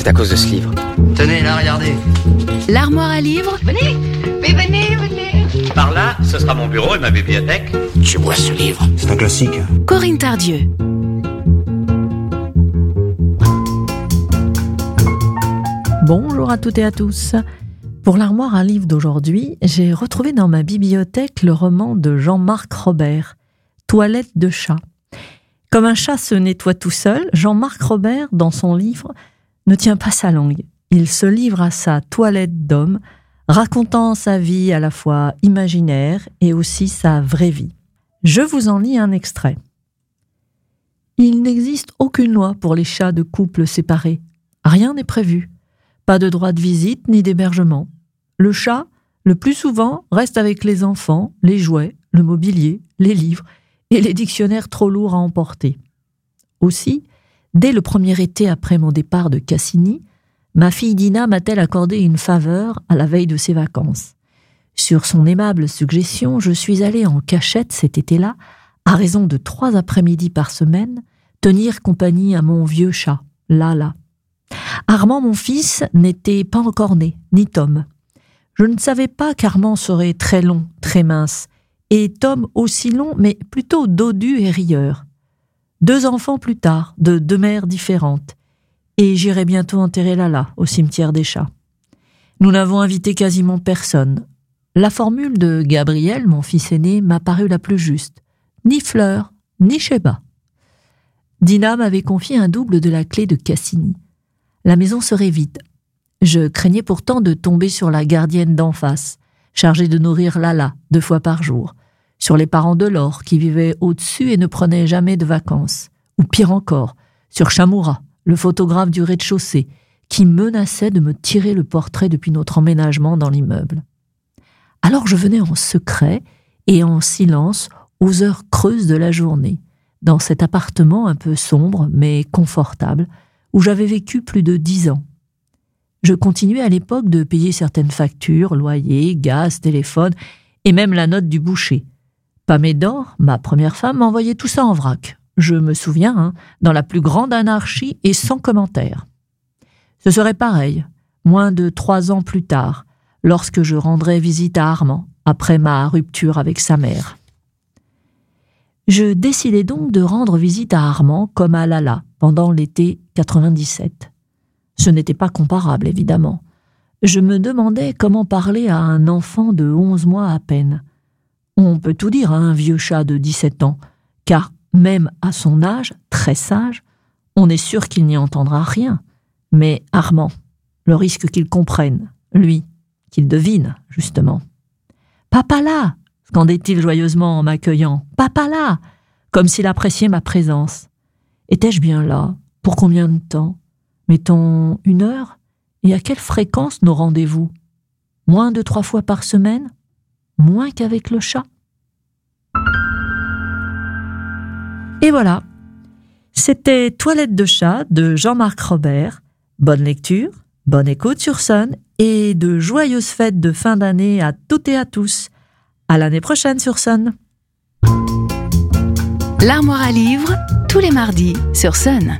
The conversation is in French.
C'est à cause de ce livre. Tenez, là, regardez. L'armoire à livres Venez, mais venez, venez. Par là, ce sera mon bureau et ma bibliothèque. Je vois ce livre. C'est un classique. Corinne Tardieu. Bonjour à toutes et à tous. Pour l'armoire à livres d'aujourd'hui, j'ai retrouvé dans ma bibliothèque le roman de Jean-Marc Robert, Toilette de chat. Comme un chat se nettoie tout seul, Jean-Marc Robert, dans son livre, ne tient pas sa langue. Il se livre à sa toilette d'homme, racontant sa vie à la fois imaginaire et aussi sa vraie vie. Je vous en lis un extrait. Il n'existe aucune loi pour les chats de couples séparés. Rien n'est prévu. Pas de droit de visite ni d'hébergement. Le chat, le plus souvent, reste avec les enfants, les jouets, le mobilier, les livres et les dictionnaires trop lourds à emporter. Aussi, dès le premier été après mon départ de Cassini, ma fille Dina m'a-t-elle accordé une faveur à la veille de ses vacances. Sur son aimable suggestion, je suis allée en cachette cet été-là, à raison de trois après-midi par semaine, tenir compagnie à mon vieux chat, Lala. Armand, mon fils, n'était pas encore né, ni Tom. Je ne savais pas qu'Armand serait très long, très mince, et Tom aussi long, mais plutôt dodu et rieur. Deux enfants plus tard, de deux mères différentes, et j'irai bientôt enterrer Lala au cimetière des chats. Nous n'avons invité quasiment personne. La formule de Gabriel, mon fils aîné, m'a paru la plus juste. Ni fleurs, ni Sheba. Dina m'avait confié un double de la clé de Cassini la maison serait vide. Je craignais pourtant de tomber sur la gardienne d'en face, chargée de nourrir Lala deux fois par jour, sur les parents de Laure qui vivaient au-dessus et ne prenaient jamais de vacances, ou pire encore, sur Chamoura, le photographe du rez-de-chaussée, qui menaçait de me tirer le portrait depuis notre emménagement dans l'immeuble. Alors je venais en secret et en silence aux heures creuses de la journée, dans cet appartement un peu sombre mais confortable, où j'avais vécu plus de dix ans. Je continuais à l'époque de payer certaines factures, loyer, gaz, téléphone, et même la note du boucher. Pamédor, ma première femme, m'envoyait tout ça en vrac. Je me souviens, hein, dans la plus grande anarchie et sans commentaire. Ce serait pareil, moins de trois ans plus tard, lorsque je rendrais visite à Armand, après ma rupture avec sa mère. Je décidai donc de rendre visite à Armand comme à Lala pendant l'été 97. Ce n'était pas comparable, évidemment. Je me demandais comment parler à un enfant de onze mois à peine. On peut tout dire à un vieux chat de 17 ans, car même à son âge, très sage, on est sûr qu'il n'y entendra rien. Mais Armand, le risque qu'il comprenne, lui, qu'il devine, justement. Papa là scandait-il joyeusement en m'accueillant. Papa là comme s'il appréciait ma présence. Étais-je bien là? Pour combien de temps? Mettons une heure? Et à quelle fréquence nos rendez-vous? Moins de trois fois par semaine? Moins qu'avec le chat Et voilà. C'était Toilette de chat de Jean-Marc Robert. Bonne lecture, bonne écoute sur Sun et de joyeuses fêtes de fin d'année à toutes et à tous. À l'année prochaine sur Sun. L'armoire à livres, tous les mardis sur Sun.